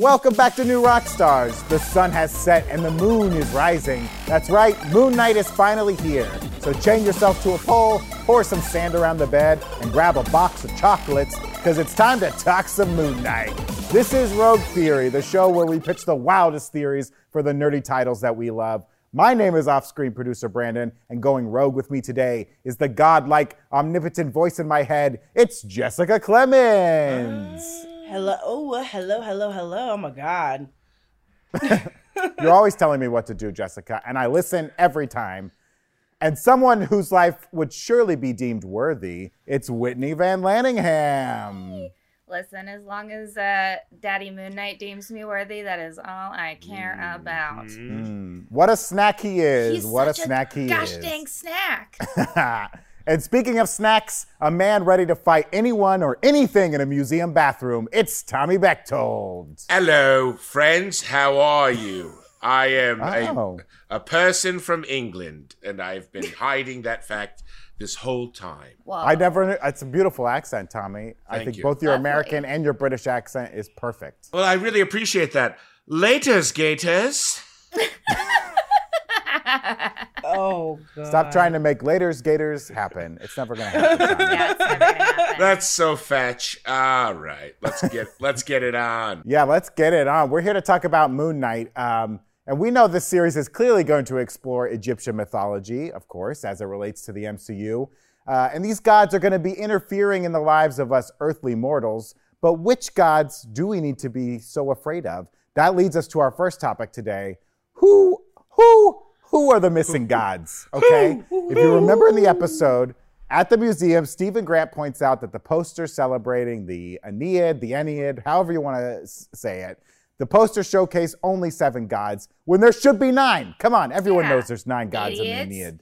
Welcome back to New Rockstars. The sun has set and the moon is rising. That's right, Moon Knight is finally here. So chain yourself to a pole, pour some sand around the bed, and grab a box of chocolates, because it's time to talk some Moon Knight. This is Rogue Theory, the show where we pitch the wildest theories for the nerdy titles that we love. My name is off screen producer Brandon, and going rogue with me today is the godlike, omnipotent voice in my head. It's Jessica Clemens. Hello, oh, hello, hello, hello. Oh my God. You're always telling me what to do, Jessica, and I listen every time. And someone whose life would surely be deemed worthy, it's Whitney Van Lanningham. Listen, as long as uh, Daddy Moon Knight deems me worthy, that is all I care about. Mm, what a snack he is. He's what a such snack he gosh is. Gosh dang snack. and speaking of snacks, a man ready to fight anyone or anything in a museum bathroom, it's Tommy Bechtold. Hello, friends. How are you? I am Oh. a, a person from England, and I've been hiding that fact this whole time. Wow. I never. It's a beautiful accent, Tommy. Thank I think you. both your American and your British accent is perfect. Well, I really appreciate that. Laters, Gators. Oh God. Stop trying to make laters gators happen. It's never going to happen. Yeah, it's never gonna happen. That's so fetch. All right, let's get let's get it on. Yeah, let's get it on. We're here to talk about Moon Knight. Um, and we know this series is clearly going to explore Egyptian mythology, of course, as it relates to the MCU. Uh, and these gods are going to be interfering in the lives of us earthly mortals. But which gods do we need to be so afraid of? That leads us to our first topic today. Who, who, who are the missing gods? Okay? If you remember in the episode, at the museum, Steven Grant points out that the poster celebrating the Aeneid, the Ennead, however you want to say it, the poster showcase only seven gods when there should be nine. Come on, everyone Yeah, knows there's nine gods in the idiots. Aeneid.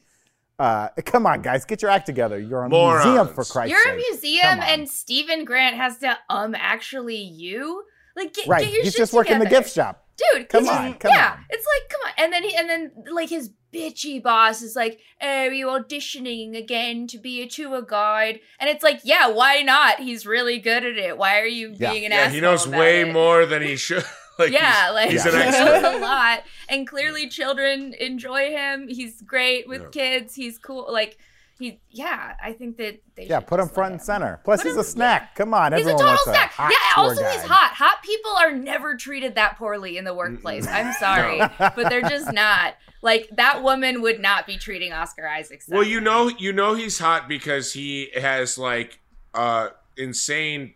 Uh, come on, guys, get your act together. You're a Morons. museum for Christ's You're a sake. museum, Come on. and Steven Grant has to um actually you like get, right, get your he's shit just working the gift shop. Dude. Come on, just- come yeah, on. it's like come on, and then he and then like his bitchy boss is like, "Are you auditioning again to be a tour guide?" And it's like, yeah, why not? He's really good at it. Why are you Yeah. being an Yeah, asshole? he knows about way it? more than he should. like yeah, he's, like he's he an Yeah. expert. knows a lot, and clearly children enjoy him. He's great with Yeah. kids. He's cool. Like he, yeah, I think that they Yeah, should put him just let front and center. Plus, Put he's him- a snack. Come on, He's a total wants snack. hot Yeah, tour also he's hot. Hot people are never treated that poorly in the workplace. I'm sorry, but they're just not. Like that woman would not be treating Oscar Isaac. Well, you know, you know he's hot because he has like uh insane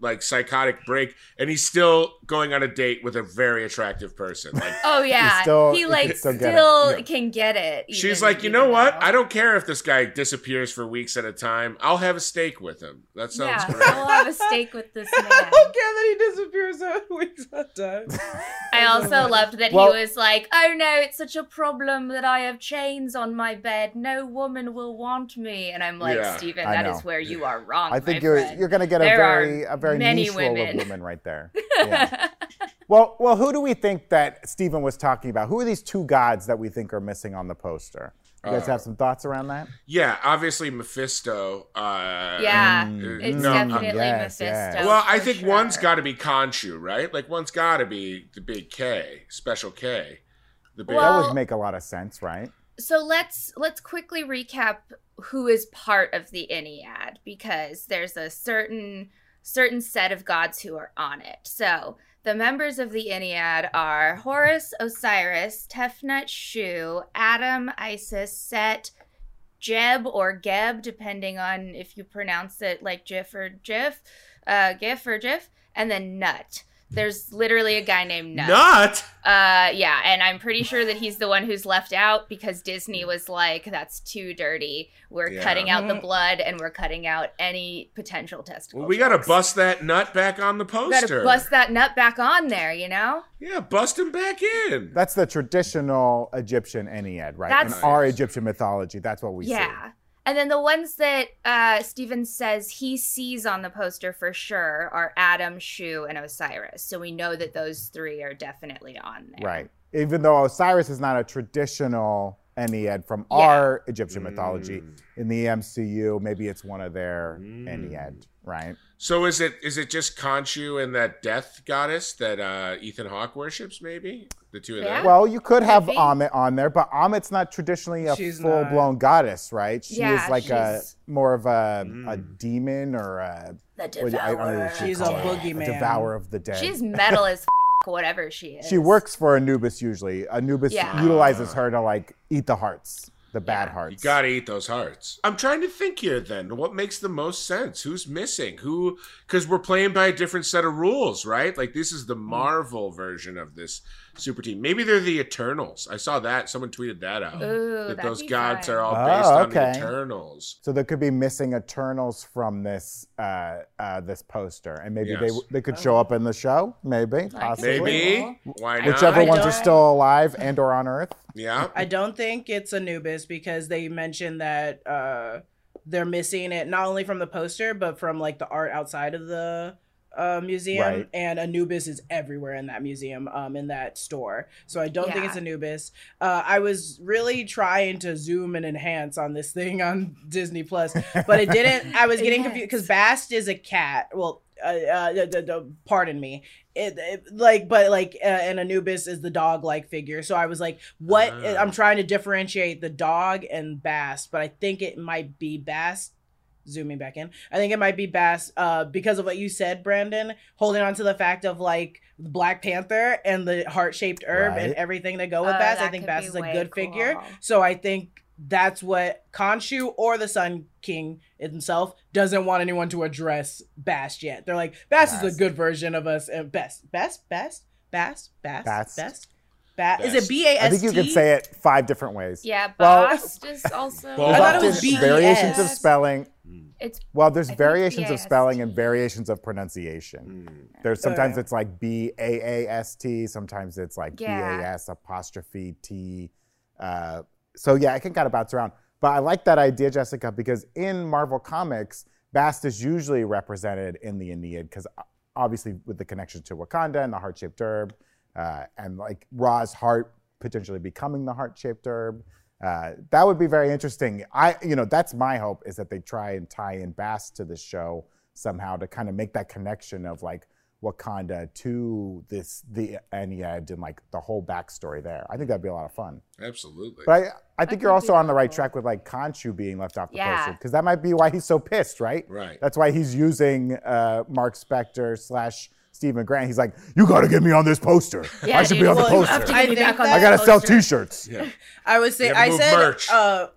like psychotic break and he's still going on a date with a very attractive person. Like Oh yeah, still- he he like can still still, get it. Yeah. can get it. she's like, "You even know what? though- I don't care if this guy disappears for weeks at a time. I'll have a steak with him." That sounds yeah, great. I'll have a steak with this I man. don't care that he disappears at weeks at a time. I also loved that Well- he was like, "Oh no, it's such a problem that I have chains on my bed. No woman will want me." And I'm like, Yeah. Steven, I that know. is where you are wrong. I think you're friend. you're going to get a There very are a very many niche role of women. woman right there. Yeah. well, well, who do we think that Steven was talking about? Who are these two gods that we think are missing on the poster? You guys Uh, have some thoughts around that? yeah, obviously Mephisto. Uh, yeah, Mm. it's no, definitely yes, Mephisto. yes. Well, I think sure. one's got to be Khonshu, right? Like one's got to be the big K, special K. The big that would make a lot of sense, right? So let's let's quickly recap who is part of the Ennead because there's a certain certain set of gods who are on it. So the members of the Ennead are Horus, Osiris, Tefnut, Shu, Atum, Isis, Set, Jeb or Geb, depending on if you pronounce it like Jif or Jif, uh, Gif or Jif, and then Nut. There's literally a guy named Nut. Not. Uh, yeah, and I'm pretty sure that he's the one who's left out because Disney was like, "That's too dirty. We're Yeah. cutting out the Mhm. blood and we're cutting out any potential testicle." Well, we got to bust that nut back on the poster. gotta bust that nut back on there, you know? Yeah, bust him back in. That's the traditional Egyptian Ennead, right? That's- In our Egyptian mythology, that's what we see. yeah. And then the ones that uh, Steven says he sees on the poster for sure are Atum, Shu, and Osiris. So we know that those three are definitely on there. Right. Even though Osiris is not a traditional Ennead from Yeah. our Egyptian mythology Mm. in the MCU. Maybe it's one of their Mm. Ennead, right? So is it is it just Khonshu and that death goddess that uh, Ethan Hawke worships? Maybe the two of Yeah. them. Well, you could have be. Amit on there, but Amit's not traditionally a She's full blown goddess, right? She Yeah, is like a more of a, a Mm. demon or a The what do you- I don't know what devourer. She's a call it. boogeyman. devourer of the dead. She's metal as f- whatever she is. She works for Anubis usually. Anubis Yeah. utilizes her to like eat the hearts, the bad hearts. You gotta eat those hearts. I'm trying to think here. Then what makes the most sense? Who's missing? Who? Because we're playing by a different set of rules, right? Like this is the Hmm. Marvel version of this super team. Maybe they're the Eternals. I saw that. Someone tweeted that out. Ooh, that that'd those gods fun. are all Oh, based on the Eternals. So there could be missing Eternals from this uh, uh, this poster, and maybe Yes. they they could show up in the show. Maybe, possibly. Maybe. Why not? Whichever I ones are still alive and or on Earth. Yeah. I don't think it's Anubis because they mentioned that uh, they're missing it not only from the poster but from like the art outside of the uh, museum. Right. And Anubis is everywhere in that museum, um, in that store. So I don't think it's Anubis. Uh, I was really trying to zoom and enhance on this thing on Disney Plus, but it didn't. I was getting confused because Bast is a cat. Well. Uh, uh, d- d- d- pardon me. It, it- like, but like, uh, and Anubis is the dog-like figure. So I was like, what? Ah. I'm trying to differentiate the dog and Bast, but I think it might be Bast. Zooming back in, I think it might be Bast uh, because of what you said, Brandon. Holding on to the fact of like Black Panther and the heart-shaped herb and everything that go with Oh, Bast. I think could Bast be is a way good figure. So I think that's what Khonshu or the Sun King himself doesn't want anyone to address Bast yet. They're like, Bast, is a good version of us. And best, best, best, best, best, Bast. best. Ba- is it B A S T? I think you could say it five different ways. Yeah, Well- Bast is also. Well, I thought it was B-E-S. variations of spelling. It's Well, there's I variations of spelling and variations of pronunciation. Mm. There's sometimes Uh. it's like B A A S T. Sometimes it's like B Yeah. A S apostrophe T. Uh, so yeah, I can kind of bounce around. But I like that idea, Jessica, because in Marvel Comics, Bast is usually represented in the Aeneid because obviously with the connection to Wakanda and the heart-shaped herb, uh, and like Ra's heart potentially becoming the heart-shaped herb. Uh, that would be very interesting. I, you know, that's my hope is that they try and tie in Bast to the show somehow to kind of make that connection of like Wakanda to this the Ennead and like the whole backstory there. I think that'd be a lot of fun. Absolutely. But I, I think could you're also on the right track with like Khonshu being left off the Yeah. poster because that might be why he's so pissed, right? Right. That's why he's using uh, Marc Spector slash Steven Grant. He's like, you got to get me on this poster. Yeah, I should dude. be on the Well, you poster. to I get me think back on that- I gotta sell. T-shirts. yeah. I was saying, You have I said, merch. uh,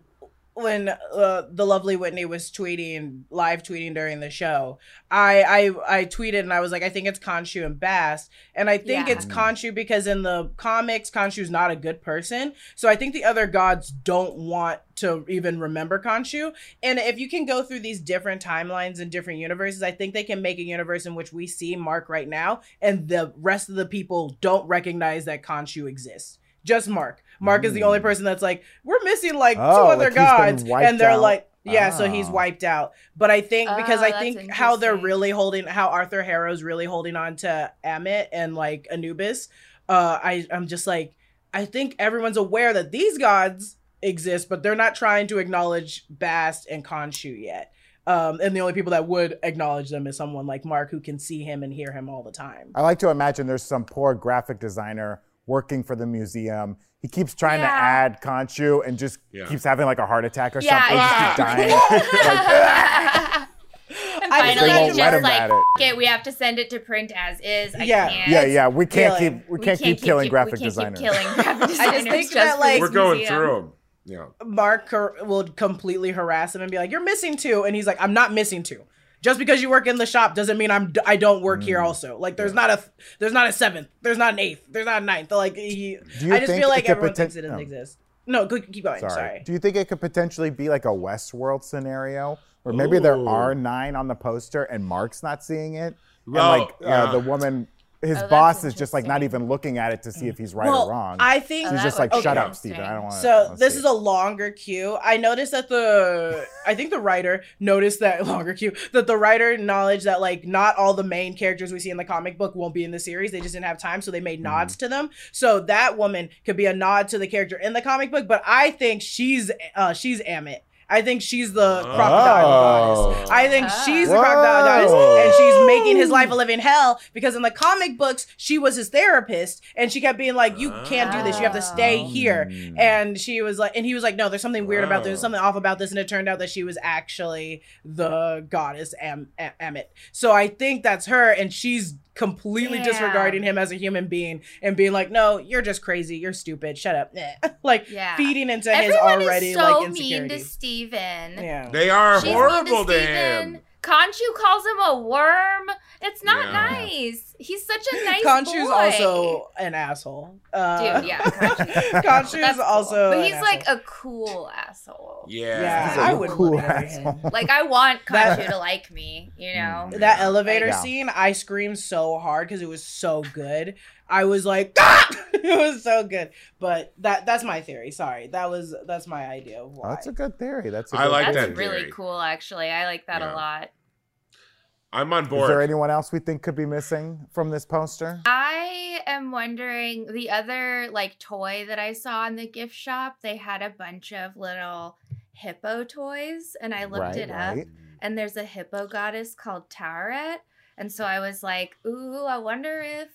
when uh, the lovely Whitney was tweeting, live tweeting during the show, I, I I tweeted and I was like, I think it's Khonshu and Bast, and I think Yeah. it's Khonshu because in the comics, Khonshu's not a good person, so I think the other gods don't want to even remember Khonshu. And if you can go through these different timelines and different universes, I think they can make a universe in which we see Marc right now, and the rest of the people don't recognize that Khonshu exists. Just Marc. Marc is the only person that's like, we're missing like two Oh, other like gods, and they're out? like, yeah, so he's Oh. wiped out. But I think because Oh, I think how they're really holding, how Arthur Harrow's really holding on to Amit and like Anubis. Uh, I I'm just like, I think everyone's aware that these gods exist, but they're not trying to acknowledge Bast and Khonshu yet. Um, and the only people that would acknowledge them is someone like Marc who can see him and hear him all the time. I like to imagine there's some poor graphic designer working for the museum. He keeps trying to add Khonshu and just Yeah. keeps having like a heart attack or Yeah, something. Just keep yeah. dying. Like, and I finally, just won't just like, at it. we have to send it to print as is. I Yeah. can't. yeah, yeah. We can't killing. keep we, can't, keep killing graphic we can't designers. Keep killing graphic designers. think just that, like- We're going museum. through them. Yeah. Marc will completely harass him and be like, "You're missing two. and he's like, "I'm not missing two. Just because you work in the shop doesn't mean I'm I don't work Mm. here. Also, like, there's not a there's not a seventh, there's not an eighth, there's not a ninth. Like, he, Do you I just think feel like could everyone poten- thinks it doesn't no. exist. No, keep going. Sorry. Sorry. Do you think it could potentially be like a Westworld scenario? where maybe there are nine on the poster and Marc's not seeing it. Well, and like yeah. uh, the woman his Oh, boss is just like not even looking at it to see if he's right well, or wrong. I think Oh, She's that just like, be shut up, interesting. Steven. I don't want to. So this is a longer cue. I noticed that the I think the writer noticed that longer cue that the writer acknowledged that like not all the main characters we see in the comic book won't be in the series. They just didn't have time, so they made nods to them. So that woman could be a nod to the character in the comic book, but I think she's uh she's Amit. I think she's the crocodile Oh. goddess. I think Ah. she's the crocodile goddess, and she's making his life a living hell because in the comic books she was his therapist, and she kept being like, "You can't do this. You have to stay Oh. here." And she was like, and he was like, "No, there's something weird about this. There's something off about this." And it turned out that she was actually the goddess Am- Am- Amit. So I think that's her, and she's completely Damn. disregarding him as a human being and being like, "No, you're just crazy. You're stupid. Shut up." like Yeah. feeding into his already is so like mean insecurity. to Steven. yeah. They are She's mean horrible to, Steven. him. Khonshu calls him a worm. It's not Yeah. nice. He's such a nice Khonshu's boy. also an asshole. Uh, Dude, yeah, Khonshu's- Khonshu's That's cool. also. But an he's like asshole. a cool asshole. Yeah. Yeah, He's a I would cool look him. asshole. Like I want That- Khonshu to like me, you know. Mm. that elevator Yeah. scene. I screamed so hard because it was so good. I was like, ah! it was so good. But that that's my theory. Sorry, that was that's my idea of why. That's a good theory. That's a I good like That's theory. that really theory. cool, actually. I like that Yeah. a lot. I'm on board. Is there anyone else we think could be missing from this poster? I am wondering the other like toy that I saw in the gift shop. They had a bunch of little hippo toys, and I looked Right, it up. and there's a hippo goddess called Tauret. And so I was like, ooh, I wonder if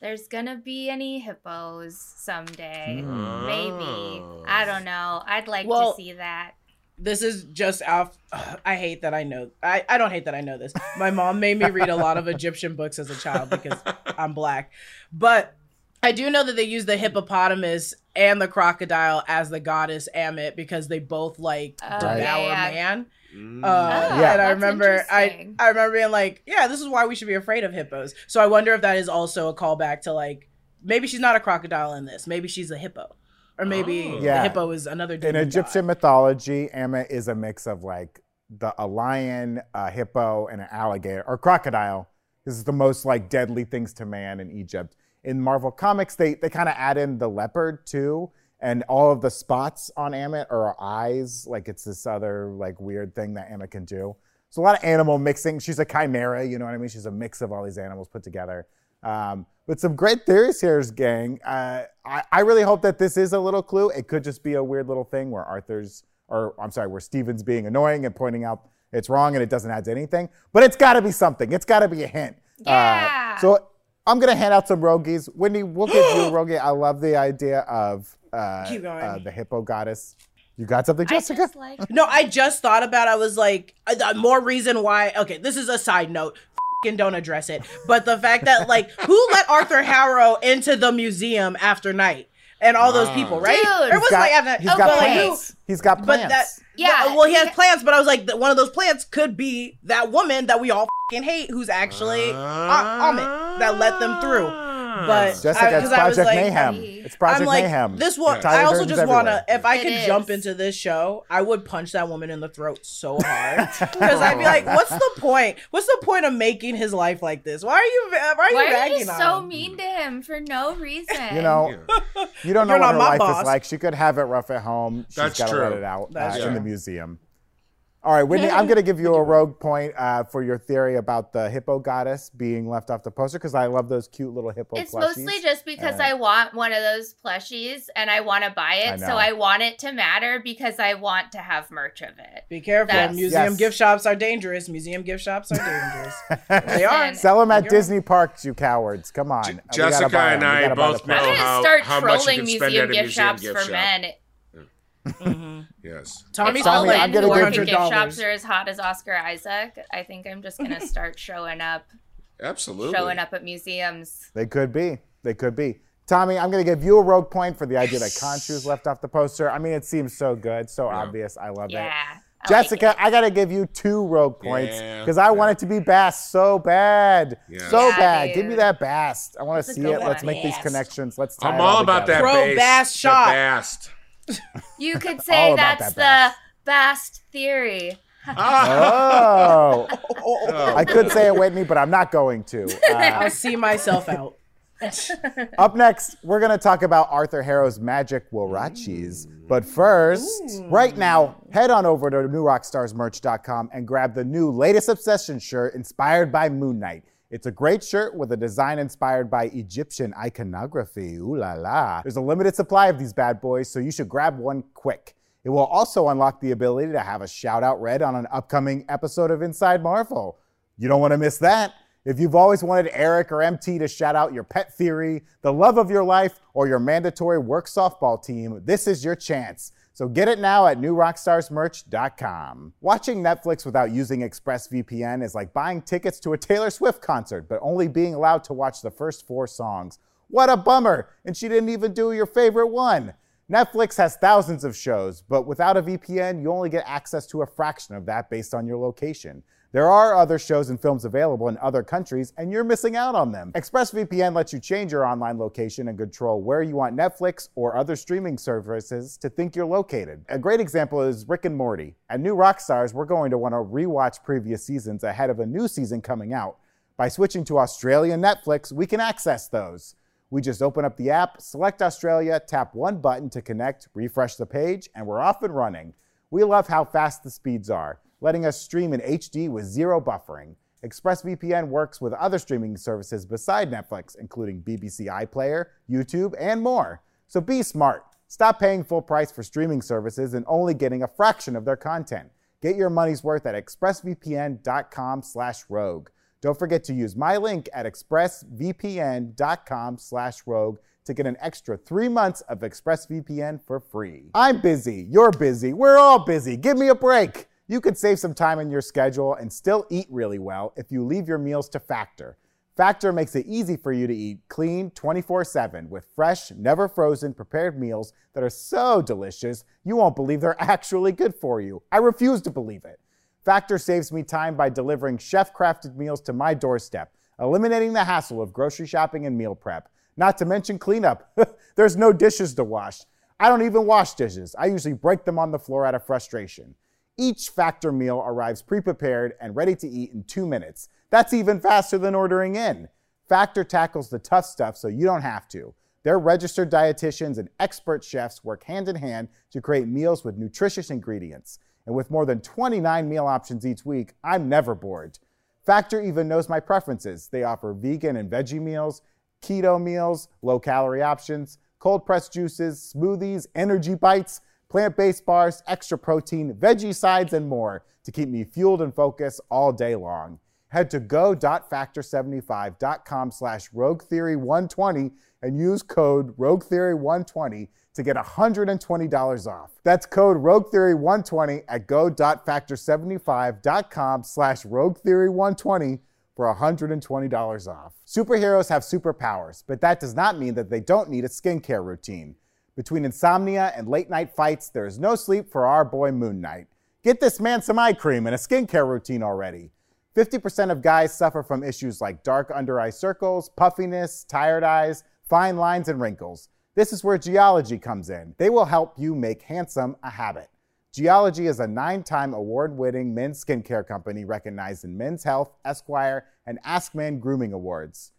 there's gonna be any hippos someday. Hmm. Maybe. I don't know. I'd like Well- to see that. this is just off. I hate that I know. I I don't hate that I know this. My mom made me read a lot of Egyptian books as a child because I'm black, but. I do know that they use the hippopotamus and the crocodile as the goddess Amit because they both like Oh, devour yeah, yeah. man. Mm. Uh, Ah, Yeah. and I remember I. I remember being like, yeah, this is why we should be afraid of hippos. So I wonder if that is also a callback to like maybe she's not a crocodile in this. Maybe she's a hippo. Or maybe Oh. the hippo is another In Egyptian god. mythology, Amma is a mix of like the a lion, a hippo, and an alligator or crocodile. This is the most like deadly things to man in Egypt. In Marvel Comics, they they kind of add in the leopard too, and all of the spots on Amit are eyes. Like it's this other like weird thing that Amma can do. So a lot of animal mixing. She's a chimera, you know what I mean? She's a mix of all these animals put together. Um, but some great theories here, gang. Uh, I, I really hope that this is a little clue. It could just be a weird little thing where Arthur's, or I'm sorry, where Steven's being annoying and pointing out it's wrong and it doesn't add to anything. But it's got to be something. It's got to be a hint. Uh, Yeah. so I'm gonna hand out some rogies. Whitney, we'll give you a rogie. I love the idea of uh, uh, the hippo goddess. You got something, I Jessica? just like No, I just thought about. I was like, uh, more reason why. Okay, this is a side note. Fing don't address it, but the fact that like, who let Arthur Harrow into the museum after night and all those people, right? Dude. Or it was got, like after. he's oh, got but, like, plants. He's got But that, Yeah, well, well, he has he- plants, but I was like, th- one of those plants could be that woman that we all fing hate, who's actually uh, Amit that let them through. But Jessica, I- it's 'cause I was Project like- Mayhem. It's Project I'm like, Mayhem. this one. Tyler I also Durden's just want to, if I It could jump into this show, I would punch that woman in the throat so hard because I'd be like, "What's the point? What's the point of making his life like this? Why are you? Why are you why are ragging you on so him? mean to him for no reason? You know, you don't know You're what her life boss. is like. She could have it rough at home. She's That's got to let true. it out uh, in the museum. All right, Whitney, I'm going to give you a rogue point uh, for your theory about the hippo goddess being left off the poster because I love those cute little hippo It's plushies. mostly just because Uh, I want one of those plushies and I want to buy I it. So. I want it to matter because I want to have merch of it. Be careful. That's- Museum Yes. gift shops are dangerous. Museum gift shops are dangerous. they are. Listen, Sell them at You're- Disney parks, you cowards. Come on. J- Jessica and I gotta both know I'm plushies. gonna how- start how much you trolling can spend museum at a gift museum shops gift for shop. Men. Mm-hmm. Yes. Tommy's if all Tommy, all I'm men gonna who give you- gift shops are as hot as Oscar Isaac, I think I'm just gonna start showing up, Absolutely. showing up at museums. They could be. They could be. Tommy, I'm going to give you a rogue point for the idea that Khonshu's left off the poster. I mean, it seems so good, so obvious. I love Yeah. it. I Jessica, like it. I got to give you two rogue points Yeah, because I want it to be Bast so bad. Yeah. So Yeah, bad. Give me that Bass. I want to see it. Let's one. make these connections. Let's tie I'm it all about together. that Pro bass. bass the shot. bast. You could say that's that the Bast theory. Oh, Oh, I could say it, with me, but I'm not going to. Uh, I'll see myself out. Up next, we're going to talk about Arthur Harrow's magic huaraches. But first, right now, head on over to newrockstarsmerch.com and grab the new latest Obsession shirt inspired by Moon Knight. It's a great shirt with a design inspired by Egyptian iconography. Ooh la la. There's a limited supply of these bad boys, so you should grab one quick. It will also unlock the ability to have a shout out read on an upcoming episode of Inside Marvel. You don't want to miss that. If you've always wanted Erik or MT to shout out your pet theory, the love of your life, or your mandatory work softball team, this is your chance. So get it now at newrockstarsmerch.com. Watching Netflix without using ExpressVPN is like buying tickets to a Taylor Swift concert, but only being allowed to watch the first four songs. What a bummer! And she didn't even do your favorite one. Netflix has thousands of shows, but without a VPN, you only get access to a fraction of that based on your location. There are other shows and films available in other countries, and you're missing out on them. ExpressVPN lets you change your online location and control where you want Netflix or other streaming services to think you're located. A great example is Rick and Morty. At New Rockstars, we're going to want to rewatch previous seasons ahead of a new season coming out. By switching to Australian Netflix, we can access those. We just open up the app, select Australia, tap one button to connect, refresh the page, and we're off and running. We love how fast the speeds are, letting us stream in HD with zero buffering. ExpressVPN works with other streaming services beside Netflix, including BBC iPlayer, YouTube, and more. So be smart. Stop paying full price for streaming services and only getting a fraction of their content. Get your money's worth at expressvpn.com/rogue. Don't forget to use my link at expressvpn.com slash rogue to get an extra three months of ExpressVPN for free. I'm busy. You're busy. We're all busy. Give me a break. You could save some time in your schedule and still eat really well if you leave your meals to Factor. Factor makes it easy for you to eat clean 24 7 with fresh, never frozen, prepared meals that are so delicious you won't believe they're actually good for you. I refuse to believe it. Factor saves me time by delivering chef crafted meals to my doorstep, eliminating the hassle of grocery shopping and meal prep. Not to mention cleanup. There's no dishes to wash. I don't even wash dishes. I usually break them on the floor out of frustration. Each Factor meal arrives pre prepared and ready to eat in two minutes. That's even faster than ordering in. Factor tackles the tough stuff so you don't have to. Their registered dietitians and expert chefs work hand in hand to create meals with nutritious ingredients. And with more than 29 meal options each week, I'm never bored. Factor even knows my preferences. They offer vegan and veggie meals, keto meals, low calorie options, cold pressed juices, smoothies, energy bites, plant based bars, extra protein, veggie sides, and more to keep me fueled and focused all day long. Head to go.factor75.com slash roguetheory120 and use code roguetheory120 to get $120 off. That's code roguetheory120 at go.factor75.com slash roguetheory120 for $120 off. Superheroes have superpowers, but that does not mean that they don't need a skincare routine. Between insomnia and late night fights, there is no sleep for our boy Moon Knight. Get this man some eye cream and a skincare routine already. 50% of guys suffer from issues like dark under eye circles, puffiness, tired eyes, fine lines, and wrinkles. This is where Geologie comes in. They will help you make handsome a habit. Geologie is a nine time award winning men's skincare company recognized in Men's Health, Esquire, and Ask Men Grooming Awards.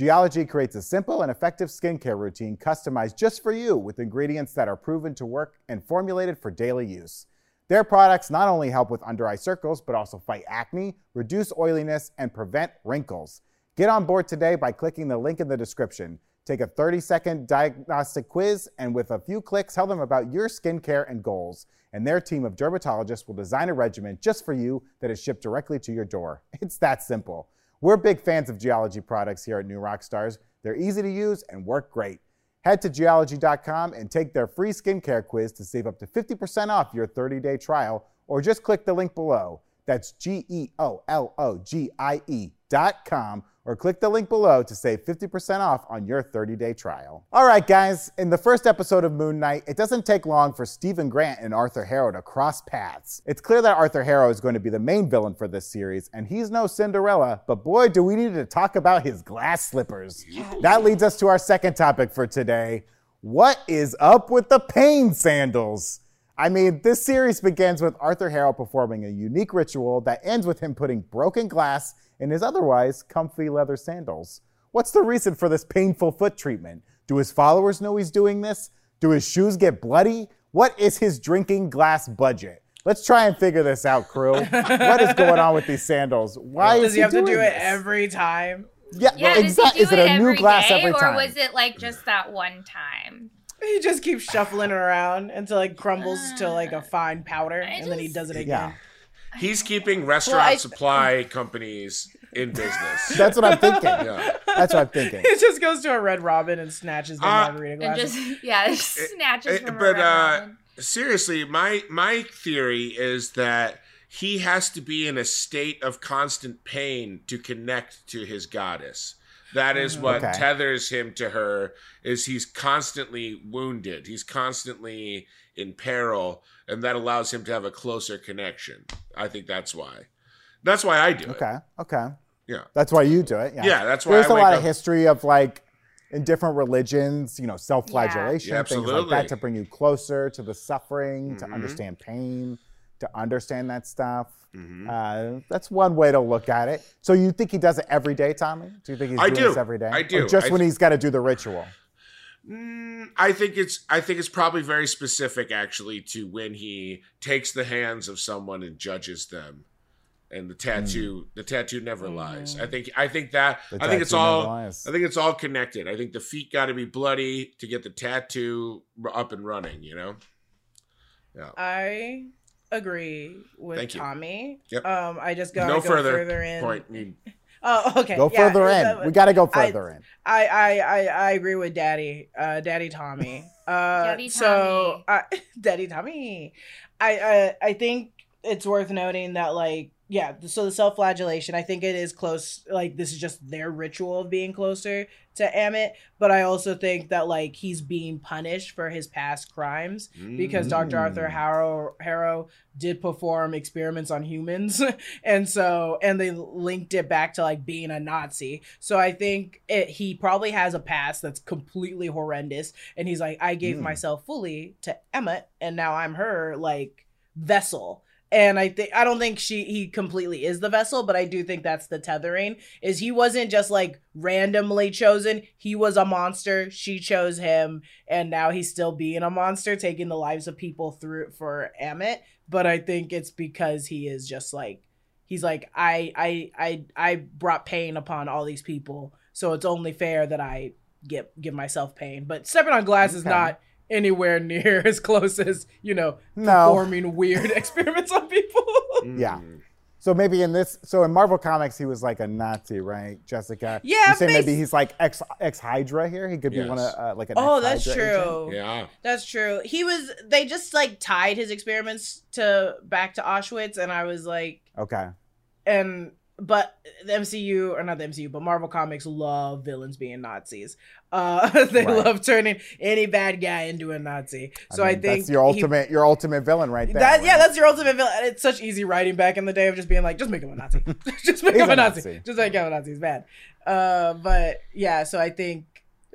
Geologie creates a simple and effective skincare routine customized just for you with ingredients that are proven to work and formulated for daily use. Their products not only help with under eye circles, but also fight acne, reduce oiliness, and prevent wrinkles. Get on board today by clicking the link in the description. Take a 30 second diagnostic quiz, and with a few clicks, tell them about your skincare and goals. And their team of dermatologists will design a regimen just for you that is shipped directly to your door. It's that simple. We're big fans of Geologie products here at New Rockstars. They're easy to use and work great. Head to geologie.com and take their free skincare quiz to save up to 50% off your 30 day trial, or just click the link below. That's G E O L O G I E dot com, or click the link below to save 50% off on your 30 day trial. All right, guys, in the first episode of Moon Knight, it doesn't take long for Steven Grant and Arthur Harrow to cross paths. It's clear that Arthur Harrow is going to be the main villain for this series, and he's no Cinderella, but boy, do we need to talk about his glass slippers. That leads us to our second topic for today. What is up with the pain sandals? I mean, this series begins with Arthur Harrow performing a unique ritual that ends with him putting broken glass in his otherwise comfy leather sandals. What's the reason for this painful foot treatment? Do his followers know he's doing this? Do his shoes get bloody? What is his drinking glass budget? Let's try and figure this out, crew. what is going on with these sandals? Why Does is he have to doing do it this? every time? Yeah, Yeah, well, does he exact- do Is it it a new glass day, every time, or was it like just that one time? He just keeps shuffling around until it crumbles to like a ah. fine powder, I and then he does it yeah, again. He's keeping restaurant I- supply companies in business. that's what I'm thinking. yeah. That's what I'm thinking. He just goes to a Red Robin and snatches the Uh, margarita And glasses. just yeah, just snatches eh, from a but, Red uh, Robin. seriously, my my theory is that he has to be in a state of constant pain to connect to his goddess. That is Mhm. what Okay. tethers him to her is he's constantly wounded. He's constantly in peril and that allows him to have a closer connection. I think that's why. That's why I do it. Okay, okay. Yeah. That's why you do it. Yeah, Yeah, that's why There's I a lot up- of history of like in different religions, you know, self-flagellation, Yeah, things like that to bring you closer to the suffering, to Mhm. understand pain, to understand that stuff. Mhm. Uh, that's one way to look at it. So you think he does it every day, Tommy? Do you think he's I doing do. this every day? I Or do. just I when th- he's got to do the ritual. Mm, I think it's I think it's probably very specific actually to when he takes the hands of someone and judges them. And the tattoo the tattoo never lies. I think I think that The I think it's all lies. I think it's all connected. I think the feet got to be bloody to get the tattoo up and running, you know? Yeah. I agree with Thank you. Tommy. Yep. Um, I just gotta no go further, further, in. point. You- Oh, okay. Go yeah, further in. that- we got to go I- further in. I, I I I agree with Daddy, uh, Daddy Tommy. Uh, Daddy So, I, Daddy Tommy. I, I I think it's worth noting that like yeah, so the self-flagellation, I think it is close. Like this is just their ritual of being closer to Amit, but I also think that like he's being punished for his past crimes because Dr. Arthur Mm. Harrow Harrow did perform experiments on humans, and so and they linked it back to like being a Nazi. So I think it, he probably has a past that's completely horrendous, and he's like, I gave Mm. myself fully to Emmett, and now I'm her like vessel. And I think I don't think she he completely is the vessel, but I do think that's the tethering. Is he wasn't just like randomly chosen. He was a monster. She chose him, and now he's still being a monster, taking the lives of people through for Amit. But I think it's because he is just like he's like I I I I brought pain upon all these people, so it's only fair that I get give myself pain. But stepping on glass is not anywhere near as close as you know No. performing weird experiments on people. Yeah. Mm. So maybe in this, so in Marvel Comics, he was like a Nazi, right, Jessica? Yeah, You say maybe he's like ex ex Hydra here. He could be one of uh, like an oh, that's ex-Hydra agent? true. Yeah. That's true. He was. They just like tied his experiments to back to Auschwitz, and I was like, Okay. and but the MCU or not the MCU, but Marvel Comics love villains being Nazis. Uh, they Right. love turning any bad guy into a Nazi. So I, mean, think that's your he- ultimate your ultimate villain right there. That yeah, that's your ultimate villain. And It's such easy writing back in the day of just being like, just make him a Nazi, just make He's him a Nazi. Nazi. just make him a Nazi. It's bad. Uh, but yeah, so I think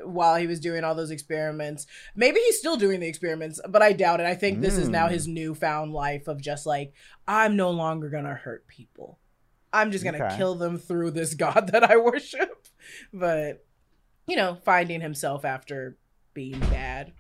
while he was doing all those experiments, maybe he's still doing the experiments, but I doubt it. I think this is now Mm. his newfound life of just like, I'm no longer gonna hurt people. I'm just gonna Okay. kill them through this god that I worship. But you know, finding himself after being bad.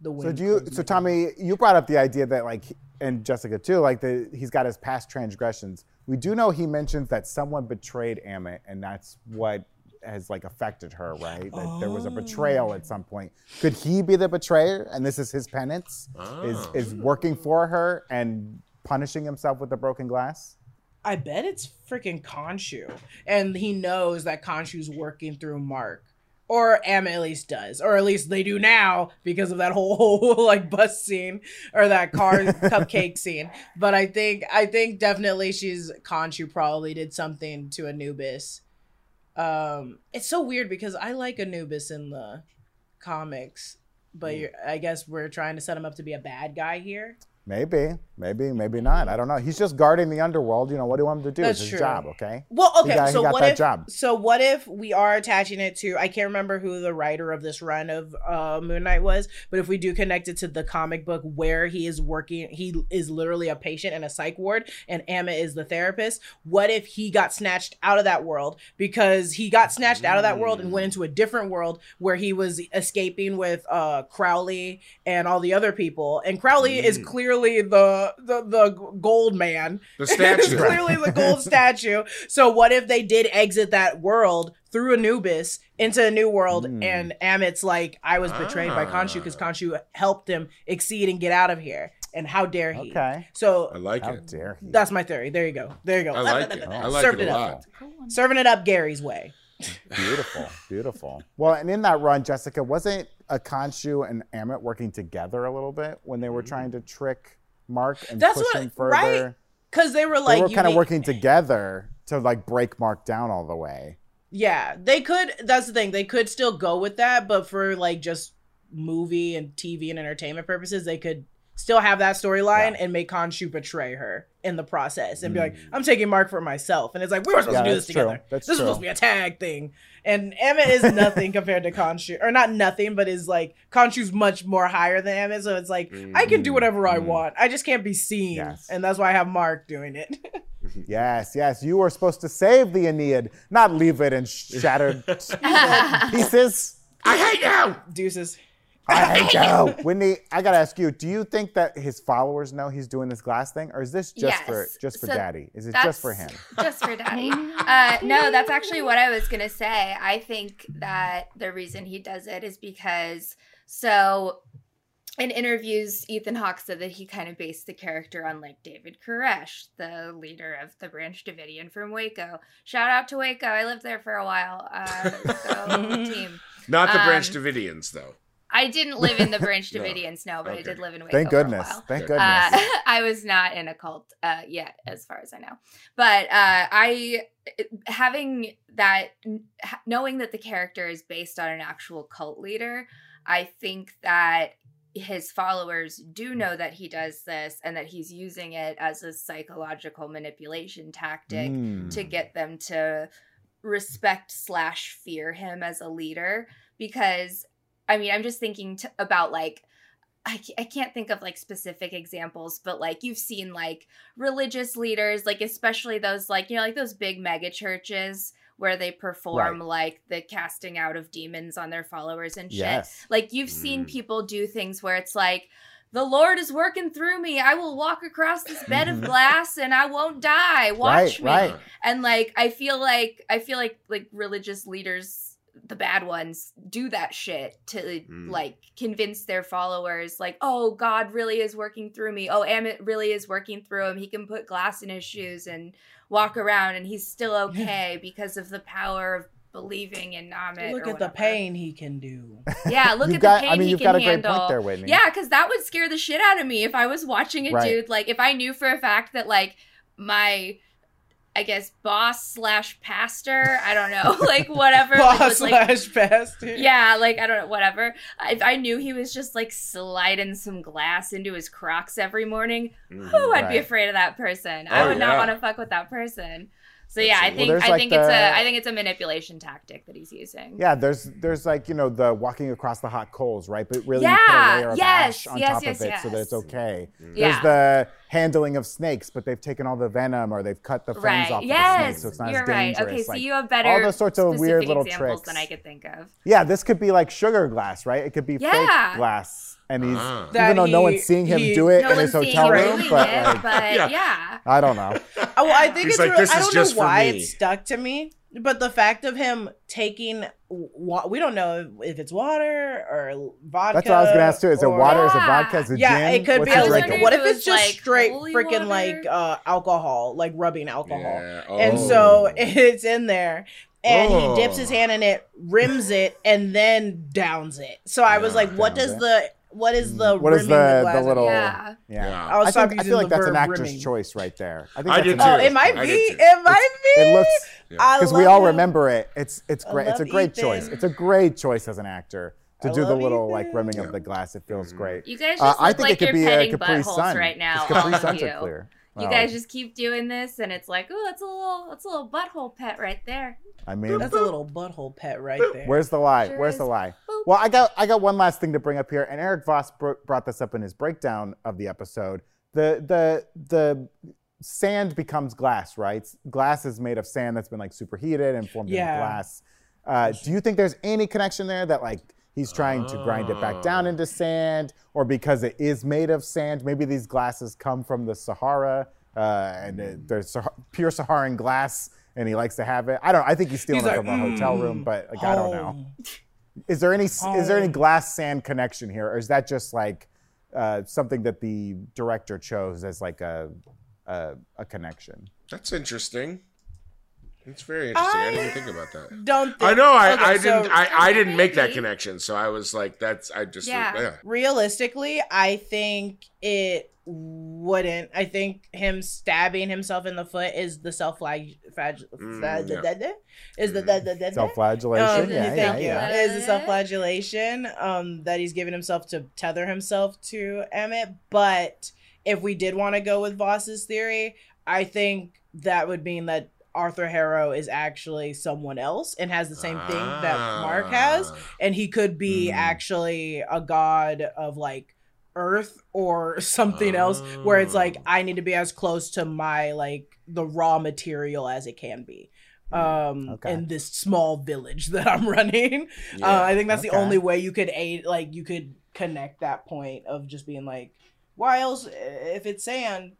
The So do you? So Tommy, you brought up the idea that like, and Jessica too, like the he's got his past transgressions. We do know he mentions that someone betrayed Amit, and that's what has like affected her, right? That there was a betrayal at some point. Could he be the betrayer, and this is his penance? Is Oh. is ah. working for her and punishing himself with the broken glass? I bet it's freaking Khonshu. And he knows that Khonshu's working through Marc. Or Am at least does. Or at least they do now because of that whole like bus scene or that car cupcake scene. But I think I think definitely she's Khonshu probably did something to Anubis. Um it's so weird because I like Anubis in the comics, but you're, I guess we're trying to set him up to be a bad guy here. Maybe, maybe, maybe not. I don't know. He's just guarding the underworld. You know, what do you want him to do? That's it's true. his job, okay? Well, okay. got- so what if? job. So what if we are attaching it to? I can't remember who the writer of this run of uh, Moon Knight was, but if we do connect it to the comic book where he is working, he is literally a patient in a psych ward, and Amit is the therapist. What if he got snatched out of that world because he got snatched out of that world and went into a different world where he was escaping with uh, Crawley and all the other people, and Crawley is Mm. Clearly the the the gold man. The It's statue. clearly the gold statue. So what if they did exit that world through Anubis into a new world Mm. and Amit's like, I was betrayed by Khonshu because Ah. Khonshu helped him exceed and get out of here. And how dare he? Okay. So I like How it. dare he? that's my theory. There you go. There you go. I like it. I like Served it a up. lot. Serving it up Gary's way. Beautiful, beautiful. Well, and in that run, Jessica, wasn't a Khonshu and Amit working together a little bit when they were mm-hmm. trying to trick Marc and That's push what- him further? right? Because they were like They were kind of need- working together to like break Marc down all the way. Yeah, they could. That's the thing. They could still go with that, but for like just movie and TV and entertainment purposes, they could still have that storyline Yeah. and make Khonshu betray her in the process and be like, "I'm taking Marc for myself." And it's like we were supposed Mm. Yeah, to do this together. This is true. supposed to be a tag thing. And Emma is nothing compared to Khonshu, or not nothing, but is like Khonshu's much more higher than Emma. So it's like I can do whatever I Mhm. want. I just can't be seen, Yes. and that's why I have Marc doing it. Yes, yes, you were supposed to save the Aeneid, not leave it in shattered pieces. I hate you. Deuces. I hate you. Whitney, I gotta ask you: Do you think that his followers know he's doing this glass thing, or is this just for just for So Daddy? Is it just for him? Just for daddy. Uh, no, that's actually what I was gonna say. I think that the reason he does it is because so in interviews, Ethan Hawke said that he kind of based the character on like David Koresh, the leader of the Branch Davidian from Waco. Shout out to Waco. I lived there for a while. Uh, go team. Not the Branch Um, Davidians, though. I didn't live in the Branch No. Davidians, no, but I did live in Waco Thank for a goodness. while. Thank goodness. Uh, I was not in a cult uh, yet, as far as I know. But uh, I, having that, knowing that the character is based on an actual cult leader, I think that his followers do know that he does this and that he's using it as a psychological manipulation tactic Mm. to get them to respect slash fear him as a leader because i mean i'm just thinking t- about like I, I can't think of like specific examples but like you've seen like religious leaders like especially those like you know like those big mega churches where they perform like the casting out of demons on their followers and shit Yes. like you've seen Mm. people do things where it's like the Lord is working through me. I will walk across this bed of glass and I won't die. Watch Right, me. right. And like I feel like I feel like like religious leaders, the bad ones, do that shit to Mm. like convince their followers like, "Oh, God really is working through me. Oh, Amit really is working through him. He can put glass in his shoes and walk around and he's still okay because of the power of believing in Amit." Look at the pain he can do. Yeah, look you've at got, the pain I mean, he you've can got a great handle. point there, Whitney. Yeah, because that would scare the shit out of me if I was watching a Right. dude. Like, if I knew for a fact that, like, my, I guess, boss slash pastor, I don't know, like, whatever. like, Boss was, like, slash pastor. yeah, like, I don't know, whatever. If I knew he was just, like, sliding some glass into his crocs every morning, Mhm. who I'd be afraid of that person. I Oh, would not want to fuck with that person. So yeah, I think Well, I like, think it's a I think it's a manipulation tactic that he's using. Yeah, there's there's like you know the walking across the hot coals, right? But really, you put a layer of yes, ash on yes, top yes, of it so that it's yes. okay. Yeah. There's the handling of snakes, but they've taken all the venom or they've cut the fangs Right. off of the snake, so it's not You're as right. dangerous. Okay, so you have better all those sorts of weird little examples tricks. than I could think of. Yeah, this could be like sugar glass, right? It could be Yeah. fake glass, and he's. Ah. That even though no one's seeing him he- do it No in his hotel room, doing but like, but Yeah. yeah. I don't know. Oh, well, I think He's it's like, real, "This I don't just know why it stuck to me, but the fact of him taking wa- we don't know if it's water or vodka. That's what I was gonna ask too. Is it or- water? Is it vodka? Is it Yeah, gin? it could What's be. I was drinking? like, what if it's just like straight holy freaking water. like uh, alcohol, like rubbing alcohol? Yeah. And Oh. so it's in there. And Oh. he dips his hand in it, rims it, and then downs it. So I was Yeah, like, what downs does it. the what is the What is rimming the- the glass? little- Yeah. Yeah. Yeah. I'll I, stop think, I feel like the that's an verb actor's rimming. choice right there. I think I that's did an too. Oh, actor's it might I be. did too. It might be. It looks Yeah. I because we all him. remember it. It's it's great. It's a great Ethan. choice. It's a great choice as an actor. to I do the love you, little like Sam. rimming of the glass. It feels great. You guys Uh, just I look think like it could you're be a petting Capri buttholes Sun right now. Capri Suns you. are clear. You guys just keep doing this, and it's like, oh, that's a little, that's a little butthole pet right there. I mean, That's a little butthole pet right there. Where's the lie? Sure Where's the lie? Boop. Well, I got I got one last thing to bring up here, and Erik Voss bro- brought this up in his breakdown of the episode. The the the sand becomes glass, right? Glass is made of sand that's been like superheated and formed into glass. Uh, do you think there's any connection there that like he's trying to grind it back down into sand, or because it is made of sand? Maybe these glasses come from the Sahara, uh, and it, they're Sah- pure Saharan glass, and he likes to have it. I don't. I think he's stealing He's it like, from a hotel "Mm, room, but like I don't know. Is there any is there any Oh. glass sand connection here, or is that just like uh, something that the director chose as like a a, a connection? That's interesting. It's very interesting. I, didn't think about that. Don't think, I know. I, Okay, I so didn't. I, I didn't make that connection. So I was like, "That's." I just. Yeah. Yeah. realistically, I think it wouldn't. I think him stabbing himself in the foot is the self flag. Mm, yeah. Is the Mm. da- da- da- da- Self-flagellation. Um, yeah, yeah, thank you. yeah. Is the self-flagellation um, that he's given himself to tether himself to Emmett. But if we did want to go with Voss's theory, I think that would mean that Arthur Harrow is actually someone else and has the same thing that Marc has, Ah. and he could be Mm. actually a god of like Earth or something else, where it's like Oh. I need to be as close to my like the raw material as it can be um Okay. in this small village that i'm running Yeah. uh, i think that's the only way you could aid like you could connect that point of just being like why else if it's sand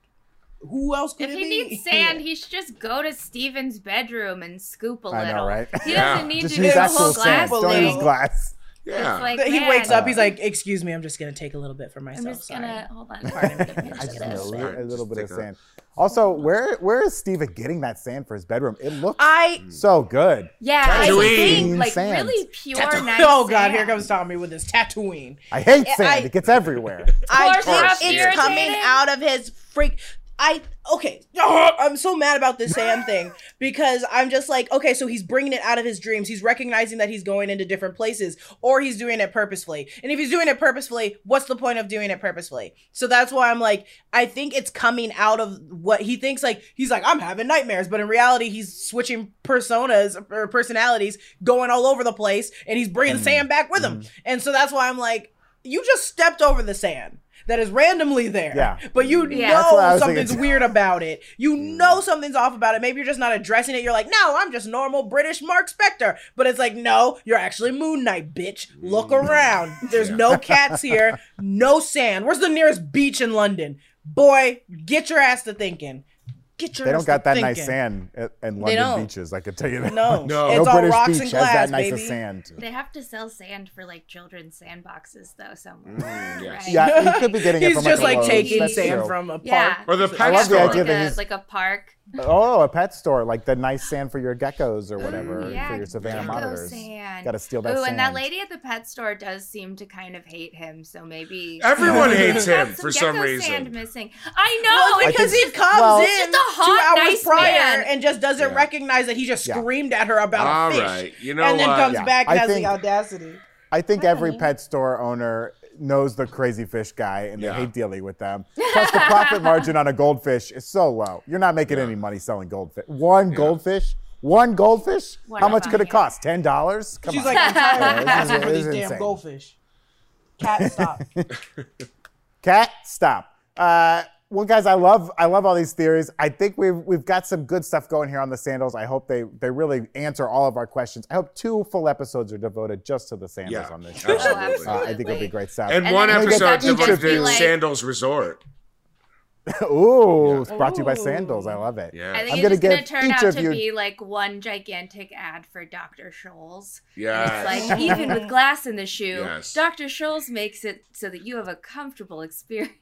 who else could If it he be needs sand, he should just go to Steven's bedroom and scoop a I little. know, right? He Yeah. doesn't need Just to use do the actual whole sand. glass Don't use thing. glass. Yeah. Like, he man, wakes up he's Uh, like excuse me i'm just gonna take a little bit for myself I'm just sorry." gonna hold on. Pardon me. I just need a, Just li- Alright, a little bit of sand. Also, where where is Steven getting that sand for his bedroom? It looks i so good. Yeah, I Tatooine. think like Sand. really pure, Tatoo- nice. oh god sand. here comes tommy with his Tatooine I hate I- sand. it gets everywhere. I course, think it's it's coming out of his freak. I okay. I'm so mad about this sand thing because I'm just like, okay, so he's bringing it out of his dreams. He's recognizing that he's going into different places, or he's doing it purposefully. And if he's doing it purposefully, what's the point of doing it purposefully? So that's why I'm like, I think it's coming out of what he thinks. Like he's like, I'm having nightmares, but in reality, he's switching personas or personalities, going all over the place, and he's bringing Mm. sand back with him. And so that's why I'm like, you just stepped over the sand that is randomly there. Yeah. But you Yeah. That's what I know something's thinking. weird about it. You mm. know something's off about it. Maybe you're just not addressing it. You're like, no, I'm just normal British Marc Spector. But it's like, no, you're actually Moon Knight, bitch. Look mm. around. There's Yeah. no cats here, no sand. Where's the nearest beach in London? Boy, get your ass to thinking. Get your They don't got that thinking. nice sand at, in London beaches. I can tell you that. No, No. it's no all British rocks beach and has glass, that nice baby. of sand. They have to sell sand for like children's sandboxes though somewhere. Mm, yes. right? Yeah, he could be getting it He's from just like, like a Lowe's, taking that's sand true. from a park. Yeah. Or the It's pet like store. a- idea that like a, he's- like a park. Oh, a pet store, like the nice sand for your geckos or whatever Ooh, yeah, for your Savannah gecko monitors. sand. Got to steal that Ooh, sand. and that lady at the pet store does seem to kind of hate him, so maybe Everyone hates him for some gecko reason. Sand missing. I know Well, I because think- he comes well- in Just a two hours nice prior man. and just doesn't Yeah. recognize that he just Yeah. screamed at her about All a fish. right. You know and then what? comes Yeah. back I and has think- the audacity. I think every pet store owner knows the crazy fish guy and they Yeah. hate dealing with them. Plus, the profit margin on a goldfish is so low. You're not making any money selling goldfish. One goldfish? One goldfish? What How much could it cost? Ten dollars? Come She's on. like, I'm tired of asking for these damn insane. goldfish. Cat, stop. Cat, stop. Uh, well, guys, I love I love all these theories. I think we've we've got some good stuff going here on the sandals. I hope they they really answer all of our questions. I hope two full episodes are devoted just to the sandals Yeah, on this show. absolutely. Uh, I think it'll be great stuff. And, And one then we get episode devoted to like- Sandals Resort. Ooh, it's brought to you by Sandals. I love it. Yeah. I think I'm it's gonna just gonna give turn each out of to you- be like one gigantic ad for Dr. Scholl's. Yeah. Like even with glass in the shoe, Yes. Dr. Scholl's makes it so that you have a comfortable experience.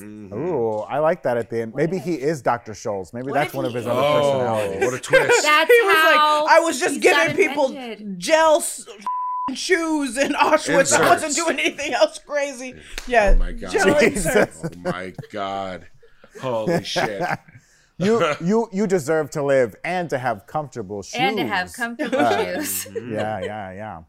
Mhm. Ooh, I like that at the end. Maybe he is Dr. Scholl's. Maybe What that's one of he his other Oh, personalities. what a twist. That's he was how like, I was just giving people invented. gel s- shoes in Auschwitz. I wasn't doing anything else crazy. Yeah. Oh my God. Gel Jesus. inserts. Oh my God. Holy shit. you you you deserve to live and to have comfortable shoes. and to have comfortable Uh, shoes. Yeah, yeah, yeah.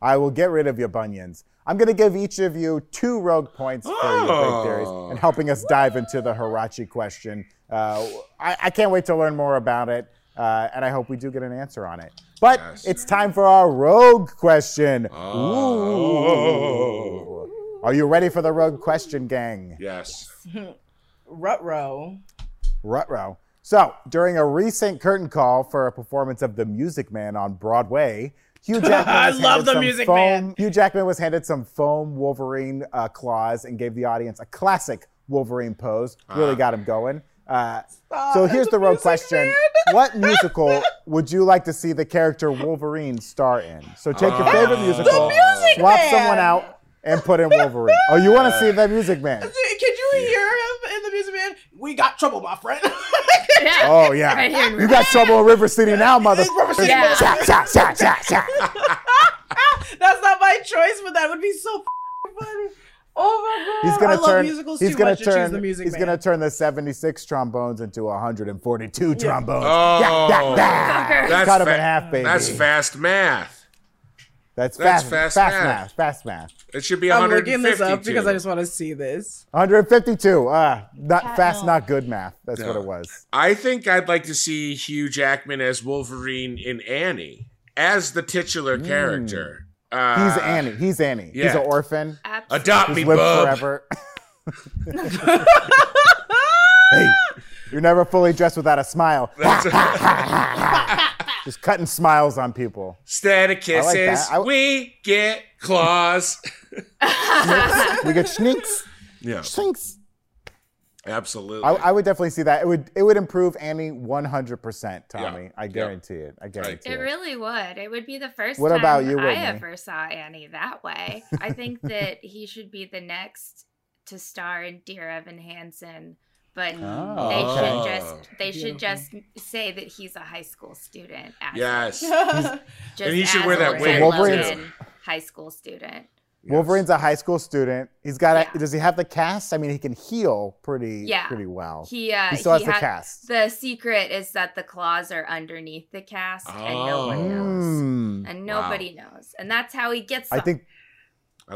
I will get rid of your bunions. I'm going to give each of you two rogue points for your Oh. big theories and helping us dive into the huarache question. Uh, I, I can't wait to learn more about it, uh, and I hope we do get an answer on it. But Yes. it's time for our rogue question. Oh. Ooh. Are you ready for the rogue question, gang? Yes. Rutro. Rutro. So, during a recent curtain call for a performance of The Music Man on Broadway, Hugh Jackman I love The Music foam, Man. Hugh Jackman was handed some foam Wolverine uh, claws and gave the audience a classic Wolverine pose. Really got him going. Uh, so here's The the rogue Music question: What musical would you like to see the character Wolverine star in? So take your favorite The musical, Music swap Man. someone out, and put in Wolverine. Oh, you want to see the Music Man? Can you hear him in the Music Man? We got trouble, my friend. Yeah. Oh yeah, Right here you got trouble in River City now, mother. River City, Yeah. That's not my choice, but that would be so f***ing funny. Oh my god! He's gonna I love turn. musicals he's too gonna much turn. the music he's man. gonna turn the 76 trombones into 142 trombones. Oh. Yeah, yeah, yeah. That's Cut him fa- in half, baby. That's fast math. That's That's fast. fast fast math. math. Fast math. It should be I'm 152. looking this up because I just want to see this. 152. Ah, not Cat fast, milk. not good math. That's what it was. I think I'd like to see Hugh Jackman as Wolverine in Annie as the titular character. Uh. He's Annie. He's Annie. He's an orphan. Absolutely. Adopt He's me, lived bub. forever. hey, you're never fully dressed without a smile. Just cutting smiles on people. Instead of like kisses, that. I- we get claws. We get schninks. yeah, Schninks. absolutely. I, I would definitely see that. It would it would improve Annie 100%, Tommy. Yeah. I guarantee it. I guarantee It it. really would. It would be the first What time about you, I Whitney? ever saw Annie that way. I think that he should be the next to star in Dear Evan Hansen, but Oh, they should just they should just say that he's a high school student. As yes. just And he should wear that Lindsay wig, So Wolverine's- high school student. Wolverine's a high school student. He's got a, Yeah. does he have the cast? I mean, he can heal pretty Yeah. pretty well. He uh He still has he the cast. The secret is that the claws are underneath the cast, and no one knows. Mm. And nobody knows, and that's how he gets. I them. think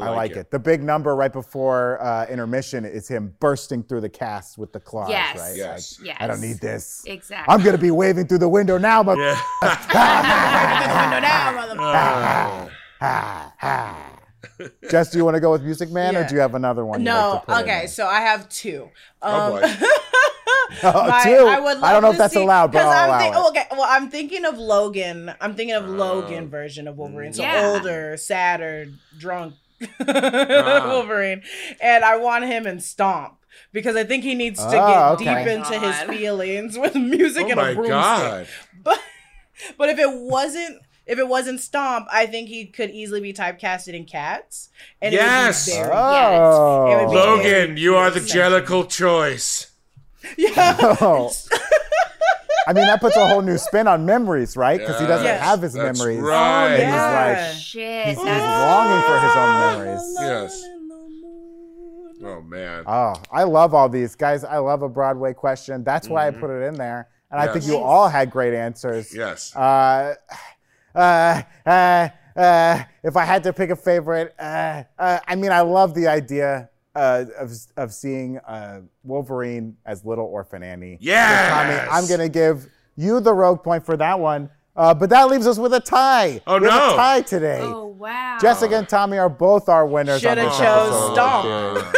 I I like, like it. The big number right before uh, intermission is him bursting through the cast with the claws, Yes. right? Yes. Like, Yes. I don't need this. exactly. I'm gonna be waving through the window now, but Yeah. Ah, ah. Jess, do you want to go with Music Man, or do you have another one? you'd no, like to put in okay, so I have two. Oh, Um, boy. Oh, my- two? I would. I don't love know if that's see- allowed, but 'cause I'll I'm allow think- it. oh, okay, well, I'm thinking of Logan. I'm thinking of Logan Oh. version of Wolverine. So Yeah. older, sadder, drunk Uh. Wolverine, and I want him in Stomp because I think he needs to Oh, get ah, okay. deep into his feelings with music oh and a broomstick. god. But but if it wasn't if it wasn't Stomp, I think he could easily be typecasted in Cats. And Yes. it would be Oh. It would be Logan, you are the Sexy. jellicle choice. yeah. Oh. I mean, that puts a whole new spin on memories, right? Because he doesn't Yes. have his That's memories. right. And Yeah. he's Shit. he's that's- longing for his own memories. Yes. Oh man. oh, I love all these guys. I love a Broadway question. That's why I put it in there. And I think you all had great answers. Yes. Uh, uh, uh, uh, if I had to pick a favorite, uh, uh, I mean, I love the idea uh, of, of seeing uh, Wolverine as Little Orphan Annie. So, Tommy, I'm going to give you the rogue point for that one. Uh, but that leaves us with a tie. Oh, we have no. a tie today. Oh wow. Jessica and Tommy are both our winners. on Shoulda this chose episode of Stomp.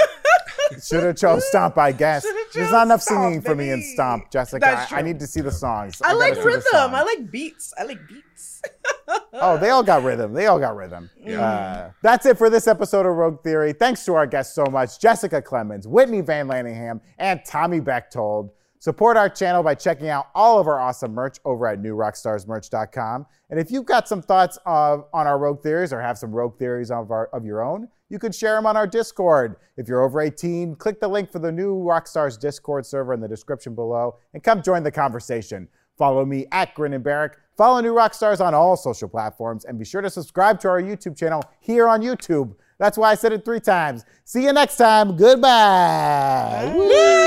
Should have chose Stomp, I guess. There's not enough Stomp, singing for me in. Stomp, Jessica. I, I need to see the songs. I gotta like rhythm. I like beats. I like beats. Oh, they all got rhythm. They all got rhythm. Uh, that's it for this episode of Rogue Theory. Thanks to our guests so much Jessica Clemens, Whitney Van Lanningham, and Tommy Bechtold. Support our channel by checking out all of our awesome merch over at newrockstarsmerch.com. And if you've got some thoughts of, on our Rogue Theories or have some Rogue Theories of, our, of your own, you could share them on our Discord. If you're over 18, click the link for the new Rockstars Discord server in the description below and come join the conversation. Follow me at Grin and Barrick. Follow New Rockstars on all social platforms and be sure to subscribe to our YouTube channel here on YouTube. That's why I said it three times. See you next time. Goodbye. Woo!